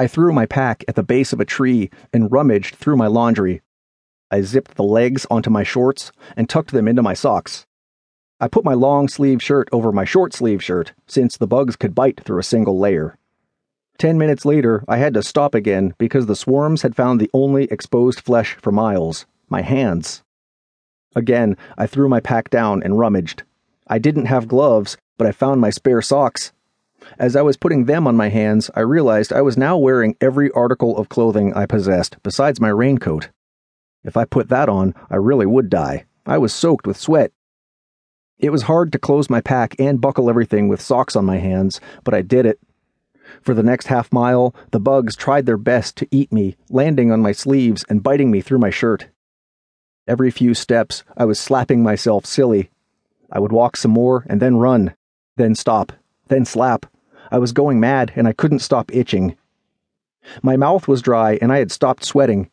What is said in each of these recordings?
I threw my pack at the base of a tree and rummaged through my laundry. I zipped the legs onto my shorts and tucked them into my socks. I put my long sleeve shirt over my short sleeve shirt, since the bugs could bite through a single layer. Ten minutes later, I had to stop again because the swarms had found the only exposed flesh for miles my hands. Again, I threw my pack down and rummaged. I didn't have gloves, but I found my spare socks. As I was putting them on my hands, I realized I was now wearing every article of clothing I possessed besides my raincoat. If I put that on, I really would die. I was soaked with sweat. It was hard to close my pack and buckle everything with socks on my hands, but I did it. For the next half mile, the bugs tried their best to eat me, landing on my sleeves and biting me through my shirt. Every few steps, I was slapping myself silly. I would walk some more and then run, then stop, then slap. I was going mad and I couldn't stop itching. My mouth was dry and I had stopped sweating.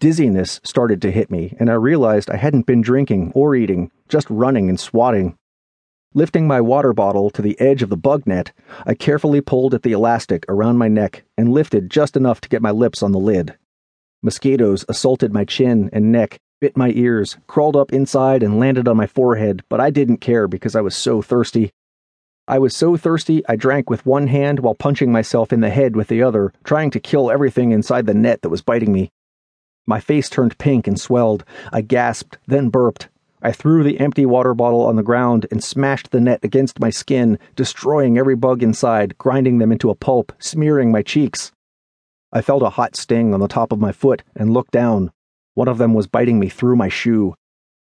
Dizziness started to hit me, and I realized I hadn't been drinking or eating, just running and swatting. Lifting my water bottle to the edge of the bug net, I carefully pulled at the elastic around my neck and lifted just enough to get my lips on the lid. Mosquitoes assaulted my chin and neck, bit my ears, crawled up inside, and landed on my forehead, but I didn't care because I was so thirsty. I was so thirsty I drank with one hand while punching myself in the head with the other, trying to kill everything inside the net that was biting me. My face turned pink and swelled. I gasped, then burped. I threw the empty water bottle on the ground and smashed the net against my skin, destroying every bug inside, grinding them into a pulp, smearing my cheeks. I felt a hot sting on the top of my foot and looked down. One of them was biting me through my shoe.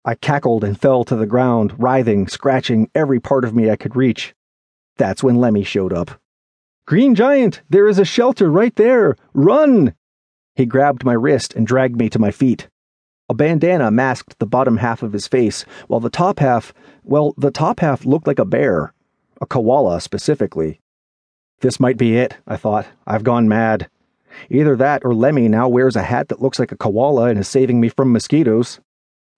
I cackled and fell to the ground, writhing, scratching every part of me I could reach. That's when Lemmy showed up. Green Giant, there is a shelter right there. Run! He grabbed my wrist and dragged me to my feet. A bandana masked the bottom half of his face, while the top half, well, the top half looked like a bear. A koala, specifically. This might be it, I thought. I've gone mad. Either that or Lemmy now wears a hat that looks like a koala and is saving me from mosquitoes.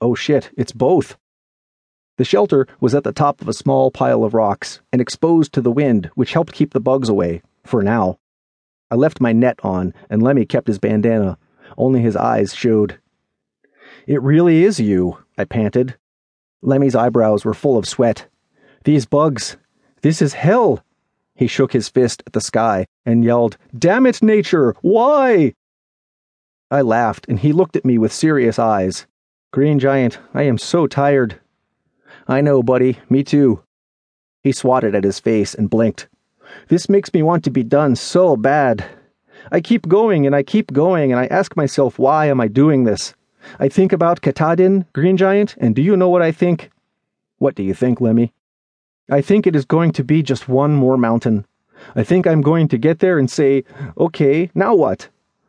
Oh shit, it's both. The shelter was at the top of a small pile of rocks and exposed to the wind, which helped keep the bugs away, for now. I left my net on, and Lemmy kept his bandana. Only his eyes showed. It really is you, I panted. Lemmy's eyebrows were full of sweat. These bugs. This is hell. He shook his fist at the sky and yelled, Damn it, nature! Why? I laughed, and he looked at me with serious eyes. Green Giant, I am so tired. I know, buddy, me too. He swatted at his face and blinked. This makes me want to be done so bad. I keep going and I keep going and I ask myself, why am I doing this? I think about Katahdin, Green Giant, and do you know what I think? What do you think, Lemmy? I think it is going to be just one more mountain. I think I'm going to get there and say, okay, now what?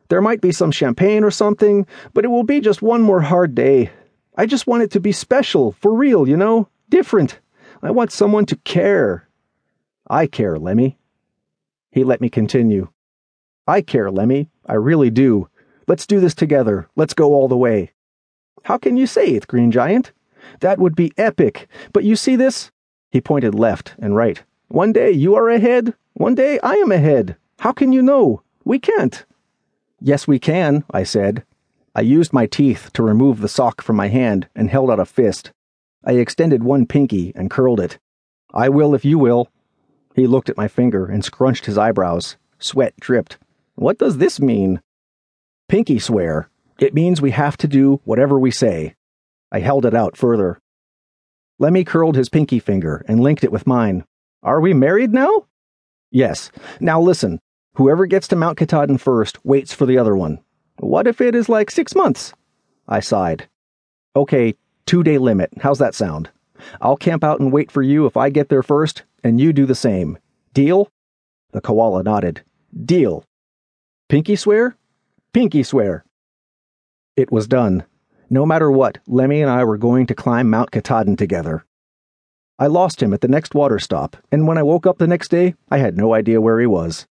There might be some champagne or something, but it will be just one more hard day. I just want it to be special, for real, you know? Different. I want someone to care. I care, Lemmy. He let me continue. I care, Lemmy. I really do. Let's do this together. Let's go all the way. How can you say it, Green Giant? That would be epic. But you see this? He pointed left and right. One day you are ahead. One day I am ahead. How can you know? We can't. Yes, we can, I said. I used my teeth to remove the sock from my hand and held out a fist. I extended one pinky and curled it. I will if you will. He looked at my finger and scrunched his eyebrows. Sweat dripped. What does this mean? Pinky swear. It means we have to do whatever we say. I held it out further. Lemmy curled his pinky finger and linked it with mine. Are we married now? Yes. Now listen. Whoever gets to Mount Katahdin first waits for the other one. What if it is like six months? I sighed. Okay, two day limit. How's that sound? I'll camp out and wait for you if I get there first, and you do the same. Deal? The koala nodded. Deal. Pinky swear? Pinky swear. It was done. No matter what, Lemmy and I were going to climb Mount Katahdin together. I lost him at the next water stop, and when I woke up the next day, I had no idea where he was.